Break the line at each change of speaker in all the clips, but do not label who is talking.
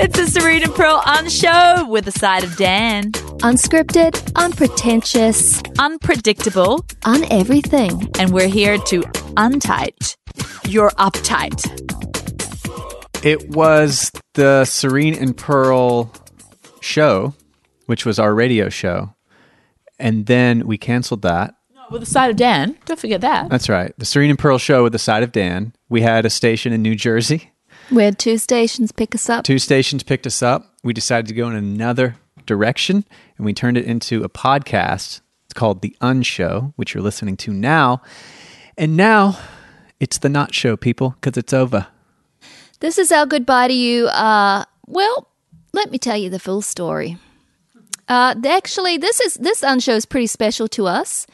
It's the Serena Pearl Unshow with a side of Dan.
Unscripted, unpretentious,
Unpredictable,
on everything.
and we're here to untight your uptight.
It was the Serene and Pearl show, which was our radio show. And then we canceled that.
With the side of Dan. Don't forget that.
That's right. The Serene and Pearl show with the side of Dan. We had a station in New Jersey.
We had two stations pick us up.
Two stations picked us up. We decided to go in another direction and we turned it into a podcast. It's called The Unshow, which you're listening to now. And now it's the Not Show, people, because it's over.
This is our goodbye to you. Uh, well, let me tell you the full story. Uh, actually, this is this unshow is pretty special to us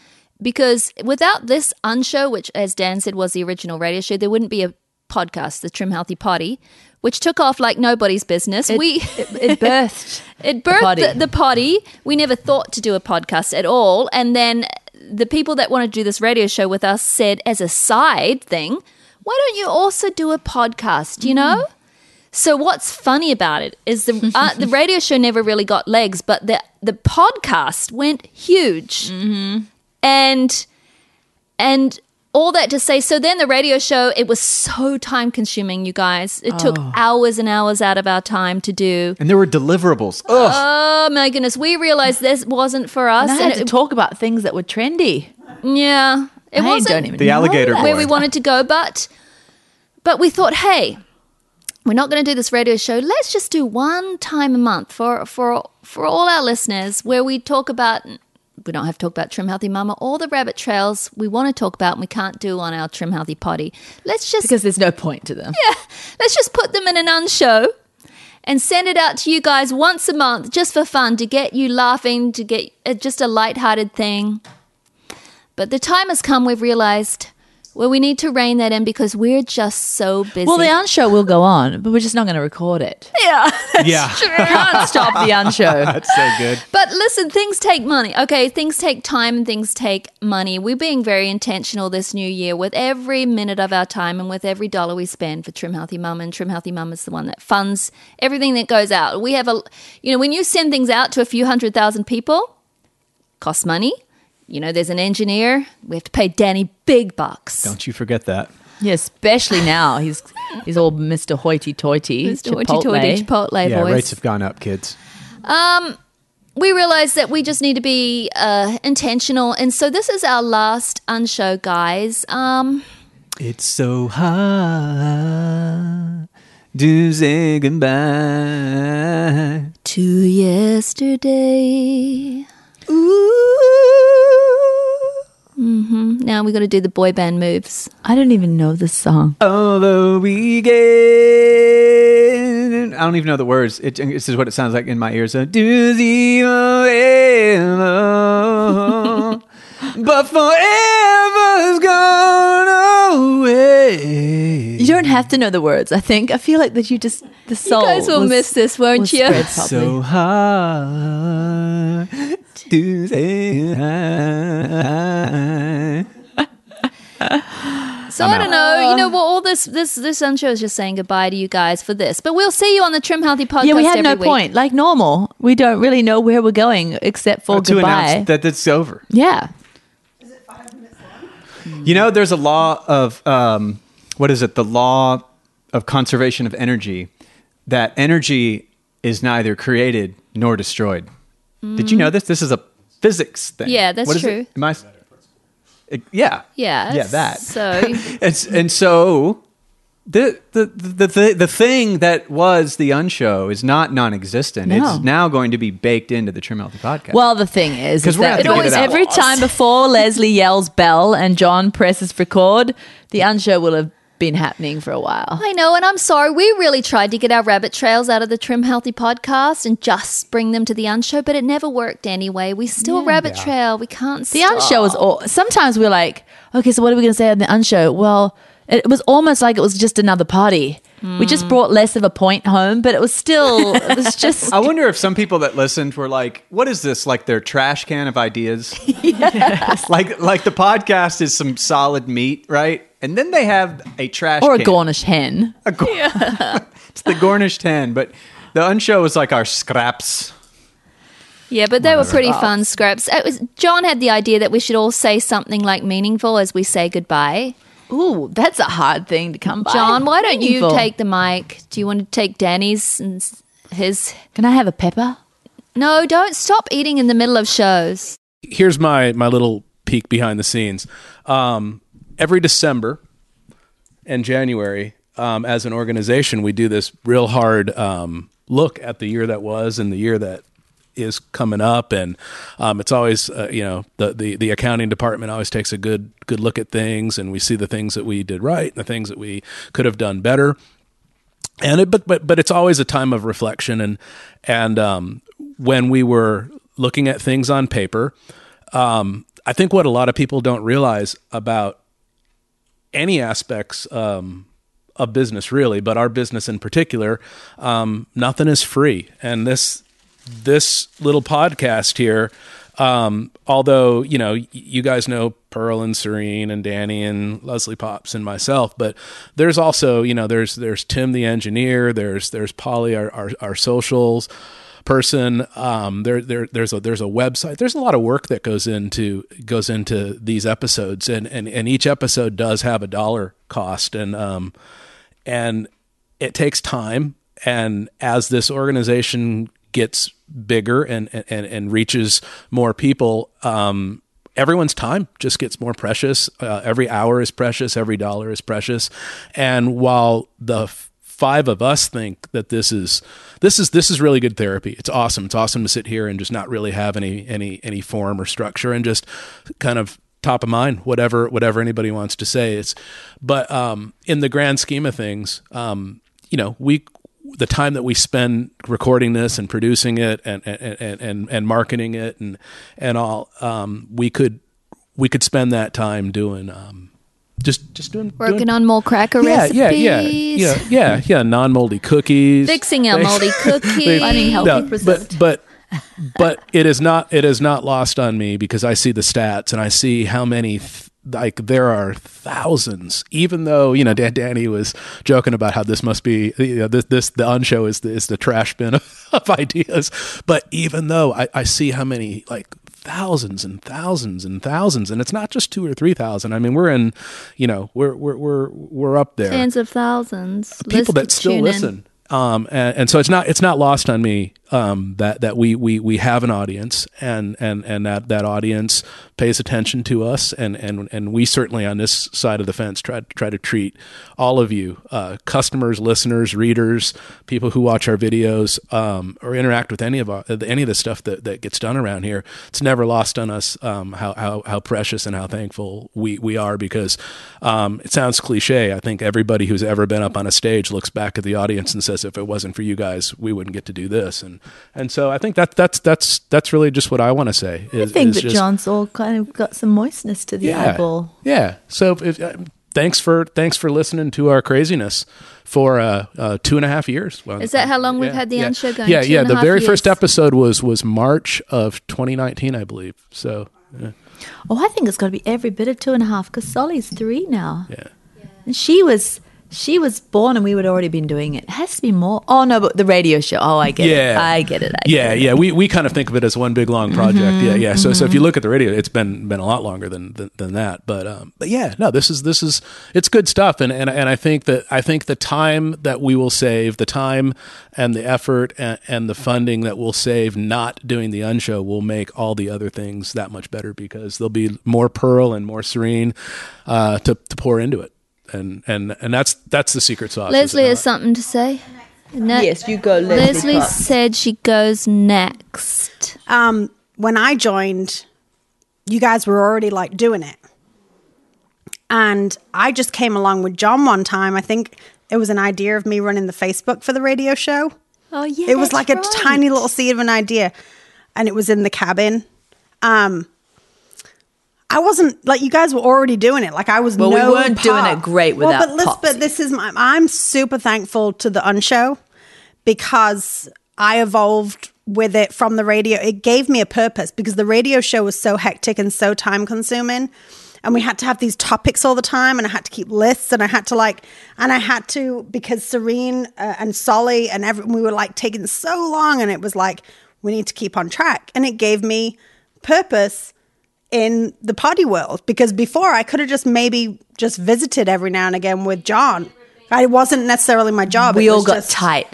because without this unshow, which, as Dan said, was the original radio show, there wouldn't be a podcast, the Trim Healthy Potty, which took off like nobody's business. we
It birthed.
it birthed
potty.
the, the potty. We never thought to do a podcast at all. And then the people that wanted to do this radio show with us said, as a side thing, why don't you also do a podcast? You know? So what's funny about it is the uh, the radio show never really got legs, but the the podcast went huge, and and all that to say. So then the radio show it was so time consuming, you guys. It took oh. hours and hours out of our time to do.
And there were deliverables. Ugh.
Oh my goodness, we realized this wasn't for us.
And I had
and
to
it-
talk about things that were trendy.
yeah, it
I
wasn't
don't even
The alligator
where we wanted to go, but but we thought, hey, we're not going to do this radio show. Let's just do one time a month for for for all our listeners, where we talk about. We don't have to talk about Trim Healthy Mama or the rabbit trails we want to talk about and we can't do on our Trim Healthy Potty. Let's just
Because there's no point to them.
Yeah, let's just put them in an unshow and send it out to you guys once a month just for fun to get you laughing to get uh, just a light-hearted thing but the time has come we've realized well we need to rein that in because we're just so busy
Well, the unshow will go on, but we're just not going to record it.
yeah
yeah.
Can't stop the unshow.
That's so good.
But listen, things take money. Okay, things take time and things take money. We're being very intentional this new year with every minute of our time and with every dollar we spend for Trim Healthy Mum. And Trim Healthy Mum is the one that funds everything that goes out. We have a, you know, when you send things out to a few hundred thousand people, costs money. You know, there's an engineer. We have to pay Danny big bucks.
Don't you forget that.
Yeah, especially now. He's he's all Mr. Hoity-toity.
Mr. Hoity-toity Chipotle
yeah,
voice.
rates have gone up, kids.
we realize that we just need to be uh, intentional, and so this is our last unshow, guys. Um,
It's so hard to say goodbye.
to yesterday. Hmm Now we got to do the boy band moves.
I don't even know this song.
Although we get, I don't even know the words. It, this is what it sounds like in my ears. Do the forever, but forever's gone away.
You don't have to know the words. I think I feel like that you just the soul.
you guys will
was-
miss this, won't you?
spread
So
properly.
Hard to say hi.
So
I'm
I don't
out.
know. You know, well, all this this this unshow is just saying goodbye to you guys for this. But we'll see you on the Trim Healthy podcast.
Yeah, we had
every
no
week.
point. Like normal, we don't really know where we're going except for
to
goodbye.
announce that it's over.
yeah,
You know, there's a law of um, what is it? The law of conservation of energy. That energy is neither created nor destroyed. Did you know this? This is a physics thing.
Yeah, that's
What is it?
true.
Am I? It- yeah.
Yeah.
Yeah, that.
So
It's and so the the the the, the thing that was the unshow is not non-existent.
No.
It's now going to be baked into the Trim Healthy podcast.
Well, the thing is,
'Cause
is
we're
that
gonna have to get it
every time before Leslie yells bell and John presses record, the unshow will have been happening for a while.
I know, and I'm sorry. We really tried to get our rabbit trails out of the Trim Healthy podcast and just bring them to the unshow, but it never worked anyway. We still rabbit trail. We can't
The
stop.
unshow is all. Sometimes we're like, okay, so what are we going to say on the unshow? Well, it was almost like it was just another party. We just hmm. brought less of a point home, but it was still. It was just.
I wonder if some people that listened were like, "What is this? Like their trash can of ideas?" like like the podcast is some solid meat, right? And then they have a trash
or a
can.
Cornish hen.
A Gor- it's the Cornish hen, but the unshow was like our scraps.
Yeah, but they were pretty fun scraps. It was, John had the idea that we should all say something like meaningful as we say goodbye.
Ooh, that's a hard thing to come by.
John, why don't you take the mic? Do you want to take Danny's and his?
Can I have a pepper?
No, don't stop eating in the middle of shows.
here's my my little peek behind the scenes. Um, every December and January, um, as an organization, we do this real hard um, look at the year that was and the year that is coming up, and um, it's always uh, you know the, the the accounting department always takes a good good look at things, and we see the things that we did right, and the things that we could have done better. And it, but but but it's always a time of reflection. And and um, when we were looking at things on paper, um, I think what a lot of people don't realize about any aspects um, of business really, but our business in particular, um, nothing is free, and this this little podcast here. Um, although you know you guys know Pearl and Serene and Danny and Leslie Pops and myself, but there's also you know there's there's Tim the engineer, there's there's Polly our our, our socials person. Um, there there there's a there's a website. There's a lot of work that goes into goes into these episodes, and and and each episode does have a dollar cost, and um and it takes time and as this organization gets bigger and and and reaches more people um everyone's time just gets more precious uh, every hour is precious every dollar is precious and while the f- five of us think that this is this is this is really good therapy. It's awesome. It's awesome to sit here and just not really have any any any form or structure and just kind of top of mind whatever whatever anybody wants to say. It's but um in the grand scheme of things um you know we the time that we spend recording this and producing it and and and and, marketing it and and all um we could we could spend that time doing um just just doing
Working
doing,
on more cracker
yeah,
recipes.
yeah, yeah, yeah, yeah, yeah, non-moldy cookies,
Fixing moldy cookies.
Finding healthy
no, but but but it is not it is not lost on me because I see the stats and I see how many th- like there are thousands even though you know Dan Danny was joking about how this must be you know this this the unshow is the, is the trash bin of, of ideas but even though I, I see how many like thousands and thousands and thousands and it's not just two or three thousand I mean we're in you know we're we're we're we're up there
Tens of thousands.
people that still listen. Um, and, and so it's not it's not lost on me um, that that we, we we have an audience and and and that that audience pays attention to us and and and we certainly on this side of the fence try try to treat all of you uh, customers, listeners, readers, people who watch our videos um, or interact with any of our, any of the stuff that, that gets done around here. It's never lost on us um, how, how how precious and how thankful we we are because um, it sounds cliche. I think everybody who's ever been up on a stage looks back at the audience and says, "If it wasn't for you guys, we wouldn't get to do this." And and so I think that that's that's that's really just what I want to say.
I
Is,
think
is
that
just-
John's all kind of got some moistness to the
yeah,
eyeball.
yeah. So if, uh, thanks for thanks for listening to our craziness for uh, uh, two and a half years. Well,
Is that how long we've had the
yeah.
unshow going?
Yeah,
Two
yeah.
and
The
half
very
years.
first episode was was March of 2019, I believe. So yeah.
Oh, I think it's got to be every bit of two and a half because Solly's three now.
yeah.
And she was she was born and we would already been doing it. It has to be more. Oh no, but the radio show. Oh, I get it.
Yeah.
I get it. I
yeah,
get it.
yeah. We we kind of think of it as one big long project. Yeah, yeah. So so if you look at the radio, it's been been a lot longer than than, than that. But um, but yeah, no, this is this is it's good stuff. And and and I think that I think the time that we will save, the time and the effort and, and the funding that we'll save not doing the unshow will make all the other things that much better because there'll be more pearl and more serene uh, to to pour into it. And and and that's that's the secret sauce.
Leslie has something to say. No-
Yes, you go, Leslie.
Leslie said she goes next.
um, when I joined, you guys were already like doing it. And I just came along with John one time. I think it was an idea of me running the Facebook for the radio show.
Oh yeah,
it was
that's
like a tiny little seed of an idea, and it was in the cabin. Um, I wasn't like you guys were already doing it. Like I was.
Well, we weren't doing it great
Well,
without
but listen,
Pops.
but this is my. I'm super thankful to the Unshow because I evolved with it from the radio. It gave me a purpose because the radio show was so hectic and so time consuming. And we had to have these topics all the time, and I had to keep lists, and I had to like, and I had to because Serene uh, and Solly and every, we were like taking so long, and it was like we need to keep on track, and it gave me purpose in the potty world because before I could have just maybe just visited every now and again with John. It wasn't necessarily my job.
we all got
just-
tight.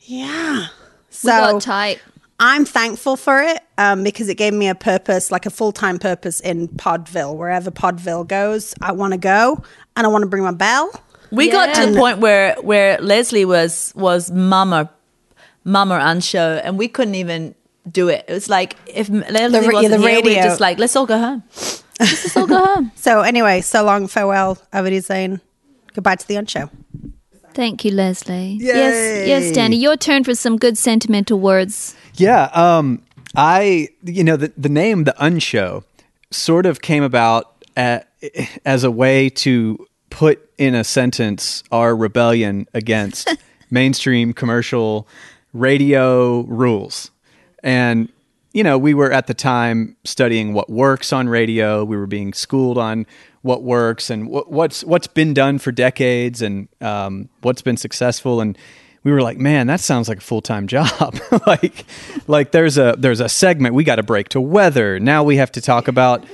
Yeah. So
We got tight.
I'm thankful for it um, because it gave me a purpose, like a full time purpose in Podville. Wherever Podville goes, I want to go and I want to bring my bell.
We got to the point where where Leslie was was mama, mama on show, and we couldn't even do it. It was like if Leslie
The ra-
wasn't
the
here, we
radio.
just like let's all go home. let's all go home.
So, anyway, so long, farewell, auf Wiedersehen. Goodbye to the Unshow.
Thank you, Leslie. Yes, yes, Danny. Your turn for some good sentimental words.
Yeah. Um, I, you know, the, the name, The Unshow, sort of came about a as a way to put in a sentence our rebellion against mainstream commercial radio rules. And, you know, we were at the time studying what works on radio. We were being schooled on what works and what, what's what's been done for decades and um, what's been successful. And we were like, man, that sounds like a full time job. like, like there's a there's a segment we got to break to weather. Now we have to talk about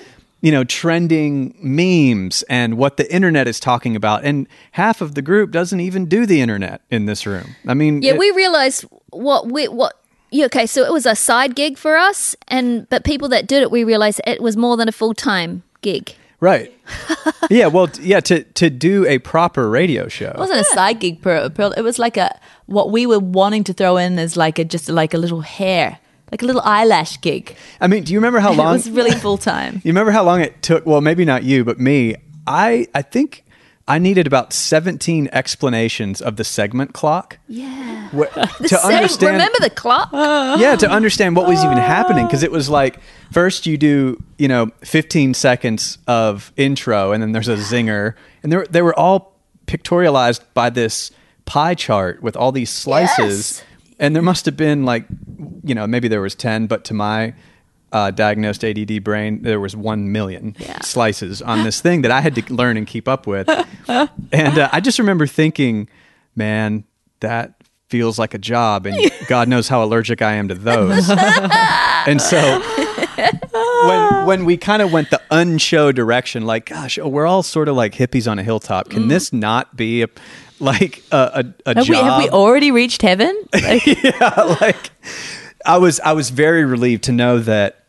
you know trending memes and what the internet is talking about. And half of the group doesn't even do the internet in this room. I mean,
Yeah,
it-
we realized what we what. Yeah, okay, so it was a side gig for us, and but people that did it, we realized it was more than a full time gig.
Right. yeah. Well. Yeah. To to do a proper radio show.
It wasn't a side gig, Pearl. Pearl. It was like a what we were wanting to throw in as like a just like a little hair, like a little eyelash gig.
I mean, do you remember how long?
It was really full time.
you remember how long it took? Well, maybe not you, but me. I I think I needed about seventeen explanations of the segment clock.
Yeah.
wh- to
Same-
understand.
Remember the clock?
yeah, to understand what was even happening because it was like first you do you know 15 seconds of intro and then there's a zinger and they were, they were all pictorialized by this pie chart with all these slices
Yes.
and there must have been like you know maybe there was 10 but to my uh, diagnosed ADD brain there was 1 million slices on this thing that I had to learn and keep up with and uh, I just remember thinking man that feels like a job and God knows how allergic I am to those and so when when we kind of went the unshow direction, like, gosh, oh, we're all sort of like hippies on a hilltop. Can this not be a like a a, a
Have we,
job?
have we already reached heaven? Like,
like, I was I was very relieved to know that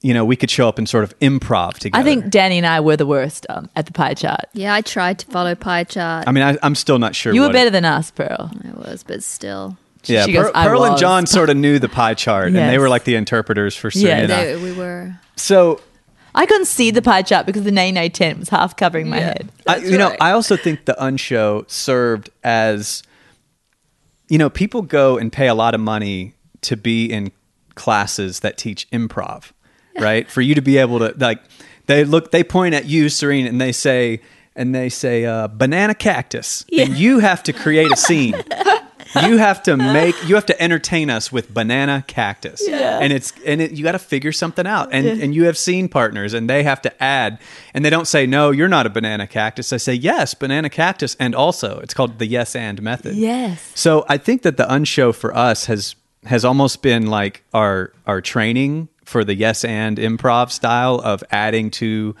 you know we could show up and sort of improv together.
I think Danny and I were the worst um, at the pie chart.
Yeah, I tried to follow pie chart.
I mean, I, I'm still not sure.
You were better
It,
than us, Pearl.
I was, but still.
yeah,
she goes,
Pearl,
"I
Pearl and. John sort of knew the pie chart, and they were like the interpreters for Serena.
Yeah,
and I.
They, we were.
So
I couldn't see the pie chart because the nay nay tent was half covering my head.
I, you know. I also think the unshow served as, you know, people go and pay a lot of money to be in classes that teach improv, right? For you to be able to like, they look, they point at you, Serene, and they say, and they say, uh, banana cactus, and you have to create a scene. you have to make you have to entertain us with banana cactus. And it's and it, you got to figure something out. And and you have scene partners and they have to add and they don't say no you're not a banana cactus. They say yes banana cactus and also it's called the yes and method.
Yes.
so i think that the unshow for us has has almost been like our our training for the yes and improv style of adding to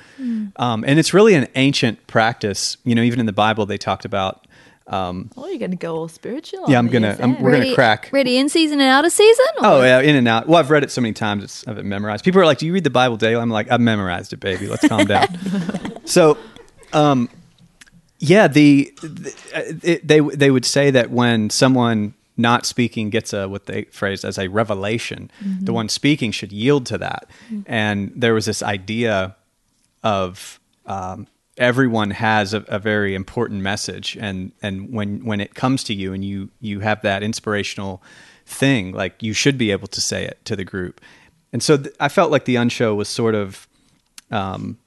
um, and it's really an ancient practice you know even in the bible they talked about um,
Oh, you're going to go all spiritual.
Yeah, I'm gonna-
yes
I'm- We're gonna crack.
Ready in season and out of season?
Oh yeah, in and out. Well, I've read it so many times; it's, I've it memorized. People are like, "Do you read the Bible daily?" I'm like, "I've memorized it, baby. Let's calm down." so, um, yeah, the, the it, they they would say that when someone not speaking gets a what they phrased as a revelation, the one speaking should yield to that. And there was this idea of um, everyone has a, a very important message, and and when when it comes to you and you you have that inspirational thing, like you should be able to say it to the group. And so th- I felt like the Unshow was sort of um,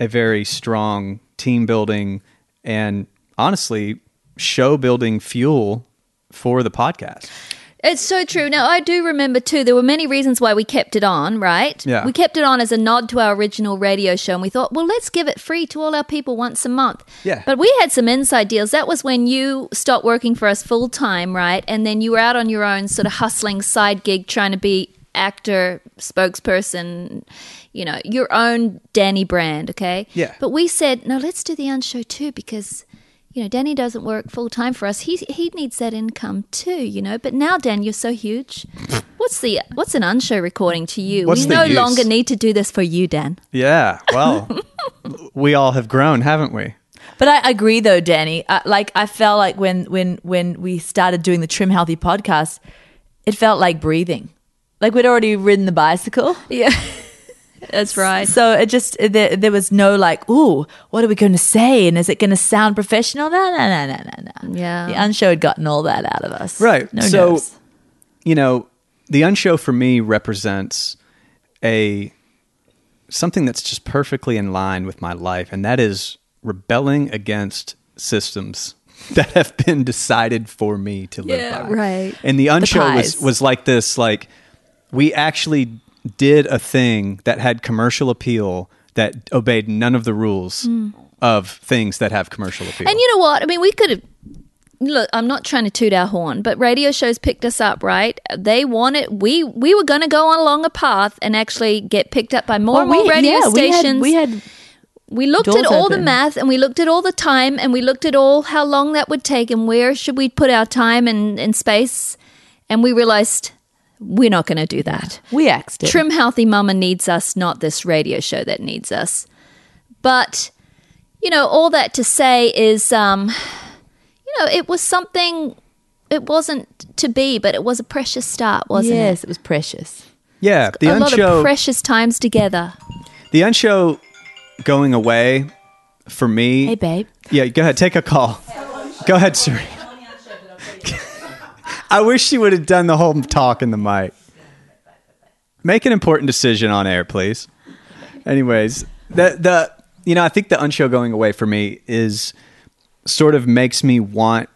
a very strong team building and honestly show building fuel for the podcast.
It's so true. Now, I do remember too, there were many reasons why we kept it on, right?
Yeah.
We kept it on as a nod to our original radio show, and we thought, well, let's give it free to all our people once a month.
Yeah.
But we had some inside deals. That was when you stopped working for us full time, right? And then you were out on your own, sort of hustling side gig, trying to be actor, spokesperson, you know, your own Danny brand, okay?
Yeah.
But we said, no, let's do the unshow too because you know, Danny doesn't work full time for us. He he needs that income too, you know. But now, Dan, you're so huge. What's the what's an unshow recording to you?
What's
we
the
no
use?
longer need to do this for you, Dan.
Yeah, well, we all have grown, haven't we?
But I agree, though, Danny. Uh, like I felt like when when when we started doing the Trim Healthy podcast, it felt like breathing. Like we'd already ridden the bicycle.
Yeah, that's right.
So it just there, there was no like, ooh, what are we going to say, and is it going to sound professional? No, no, no, no, no, no.
Yeah.
the unshow had gotten all that out of us.
Right.
No
so,
nerves.
you know, the unshow for me represents a something that's just perfectly in line with my life, and that is rebelling against systems that have been decided for me to live
Yeah,
by.
right.
And the unshow was was like this, like we actually did a thing that had commercial appeal that obeyed none of the rules hmm. of things that have commercial appeal.
And you know what? I mean, we could have. Look, I'm not trying to toot our horn, but radio shows picked us up, right? They wanted we we were going to go on along a path and actually get picked up by more
Well,
and more
we-
radio
yeah, we had-
stations.
We had,
we looked
doors
at all the math and we looked at all the time and we looked at all how long that would take and where should we put our time and, and space and we realized we're not going to do that
we axed it.
trim healthy mama needs us not this radio show that needs us but you know all that to say is um you know it was something it wasn't to be but it was a precious start wasn't
yes,
it Yes,
it was precious.
yeah, the
a lot
unshow
of precious times together
The unshow going away for me.
Hey, babe.
Yeah, go ahead. Take a call. Go ahead, Siri. I wish she would have done the whole talk in the mic. Make an important decision on air, please. Anyways, the the you know I think the unshow going away for me is sort of makes me want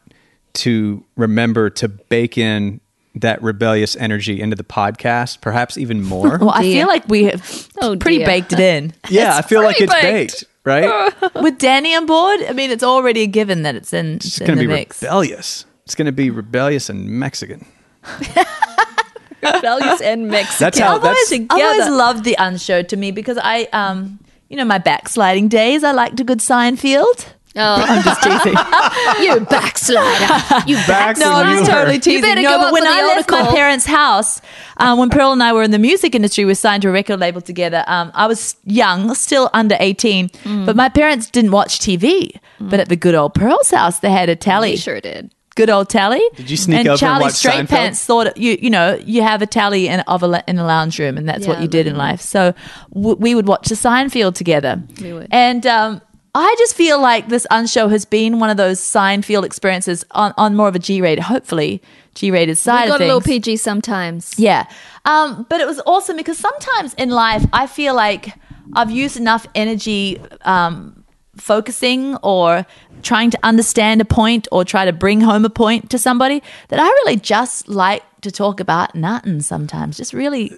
to remember to bake in that rebellious energy into the podcast, perhaps even more.
Well, I
dear.
feel like we have
Oh,
pretty
dear.
baked it in.
yeah, I feel like it's
pre-baked.
baked, right?
With Danny on board, I mean, it's already a given that it's in,
It's
in
going
the
to be
mix.
rebellious. It's going to be rebellious and Mexican.
rebellious and Mexican
That's how-
always,
that's-
I've always loved the unshow to me because I, um, you know, my backsliding days, I liked a good Seinfeld.
oh
I'm just teasing.
you backslider you
Back
No,
when
I'm just totally teasing.
better
no,
go
but
up
when I left my parents' house, um, when Pearl and I were in the music industry, we were signed to a record label together. Um, I was young, still under 18,
Mm.
but my parents didn't watch TV. But at the good old Pearl's house, they had a telly.
We sure did.
Good old tally.
Did you sneak
and
over and
Charlie
watch
Straight
Seinfeld?
Pants thought you you know you have a tally in of a, in a lounge room, and that's what you did in life. So w- we would watch the Seinfeld together.
We would.
And um, I just feel like this unshow has been one of those Seinfeld experiences on, on more of a G rated, hopefully G rated side
We got
of
a little. PG sometimes.
Yeah. Um, but it was awesome because sometimes in life, I feel like I've used enough energy um, focusing or trying to understand a point or try to bring home a point to somebody that I really just like to talk about nothing sometimes. Just really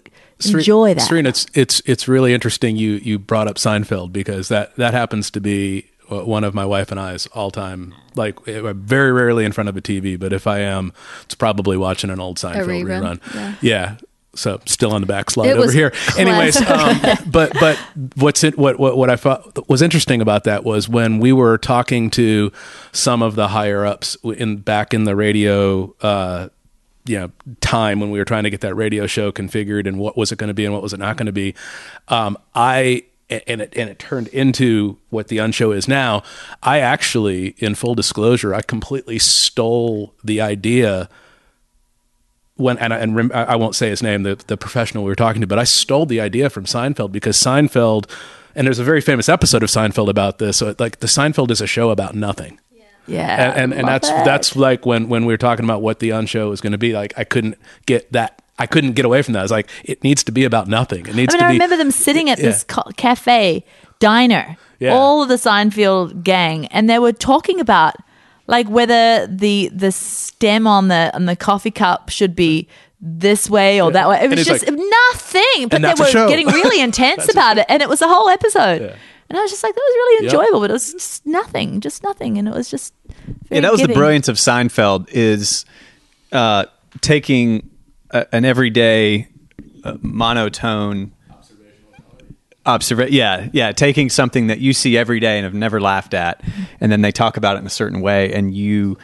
enjoy that.
Serena, it's it's it's really interesting you you brought up Seinfeld because that that happens to be uh, one of my wife and I's all time. Like uh, very rarely in front of a TV, but if I am, it's probably watching an old Seinfeld
rerun,
rerun.
yeah.
So still on the backslide over here. Anyways, um, but but what's it, what what what I thought was interesting about that was when we were talking to some of the higher ups in back in the radio. Uh, you know time when we were trying to get that radio show configured and what was it going to be and what was it not going to be um, i and it and it turned into what the unshow is now i actually in full disclosure i completely stole the idea when and, I- and rem, I won't say his name, the the professional we were talking to, but I stole the idea from Seinfeld because Seinfeld And there's a very famous episode of Seinfeld about this. So like the Seinfeld is a show about nothing.
Yeah.
and and, and that's
it.
that's like when when we were talking about what the unshow was going to be like i couldn't get that i couldn't get away from that i was like it needs to be about nothing it needs
I mean, I
be
remember them sitting at this
Yeah.
ca- cafe diner,
Yeah.
all of the Seinfeld gang, and they were talking about like whether the the stem on the on the coffee cup should be this way or that way. It was just
like-
nothing, but they were getting really intense about it, and it was a whole episode. And I was just like, that was really
Yep.
enjoyable, but it was just nothing, just nothing, and it was just.
Yeah, that was the brilliance of Seinfeld is uh, taking a, an everyday uh, monotone observation. Yeah, yeah, taking something that you see every day and have never laughed at, and then they talk about it in a certain way, and you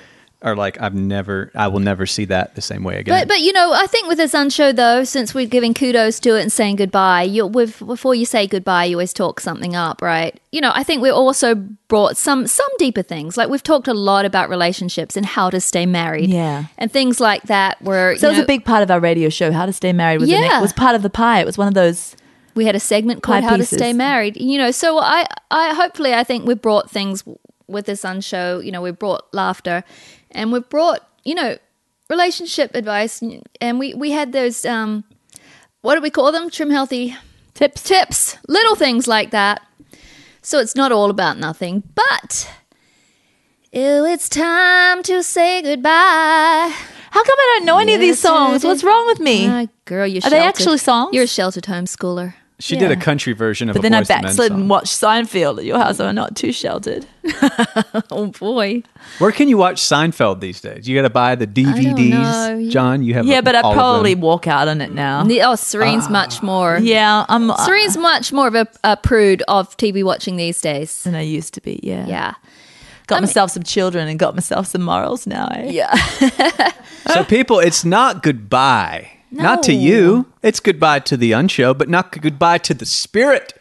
are like, I've never, I will never see that the same way again.
But but you know, I think with this unshow though, since we're giving kudos to it and saying goodbye, you with before you say goodbye, you always talk something up, right? You know, I think we also brought some some deeper things. Like we've talked a lot about relationships and how to stay married,
Yeah.
and things like that. Where
So
you
it was
know,
a big part of our radio show. How to stay married was,
Yeah.
it was part of the pie. It was one of those.
We had a segment called
Pie
"How
pieces.
to Stay Married." You know, so I I hopefully I think we brought things with this unshow. You know, we brought laughter, and we brought you know relationship advice, and we we had those um, what do we call them? Trim healthy
Tips.
tips, little things like that. So it's not all about nothing, but ew, it's time to say goodbye.
How come I don't know any of these songs? What's wrong with me?
Ah, girl, you're
Are they actually songs?
You're a sheltered homeschooler.
She did a country version of
but
a
then I
Boyz
backslid and watched Seinfeld at your house, so I'm not too sheltered.
Oh boy.
Where can you watch Seinfeld these days? You got to buy the DVDs.
know.
John, you have
Yeah, but I probably walk out on it now.
The- Oh, Serene's much more.
Yeah, I'm.
Serene's much more of a, a prude of TV watching these days.
than I used to be. Yeah.
Yeah.
Got
I mean-
myself some children and got myself some morals now. Eh?
Yeah.
So people, it's not goodbye. Not to you. It's goodbye to the unshow, but not goodbye to the spirit.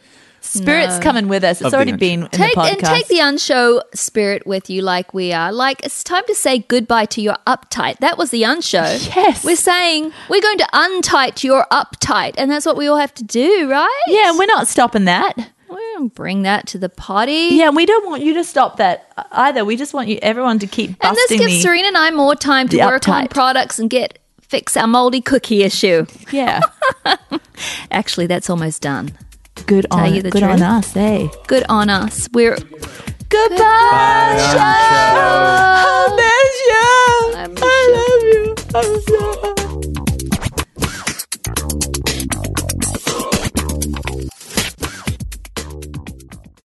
Spirit's
No.
coming with us.
Of
It's
the
already
unshow.
been in
Take
the podcast.
and take the unshow spirit with you like we are. Like it's time to say goodbye to your uptight. That was the unshow.
Yes.
We're saying we're going to untight your uptight, and that's what we all have to do, right?
yeah, and we're not stopping that.
We're gonna bring that to the party.
Yeah, and we don't want you to stop that either. We just want you, everyone, to keep
And this gives
the.
Serena and I more time to
the
work on
uptight.
products and get fix our moldy cookie issue.
Yeah.
Actually, that's almost done.
Good on
you.
good
truth.
on us, eh?
Good on us. We're
goodbye, goodbye show. show. I miss you.
I, miss I
love you. I'm sorry.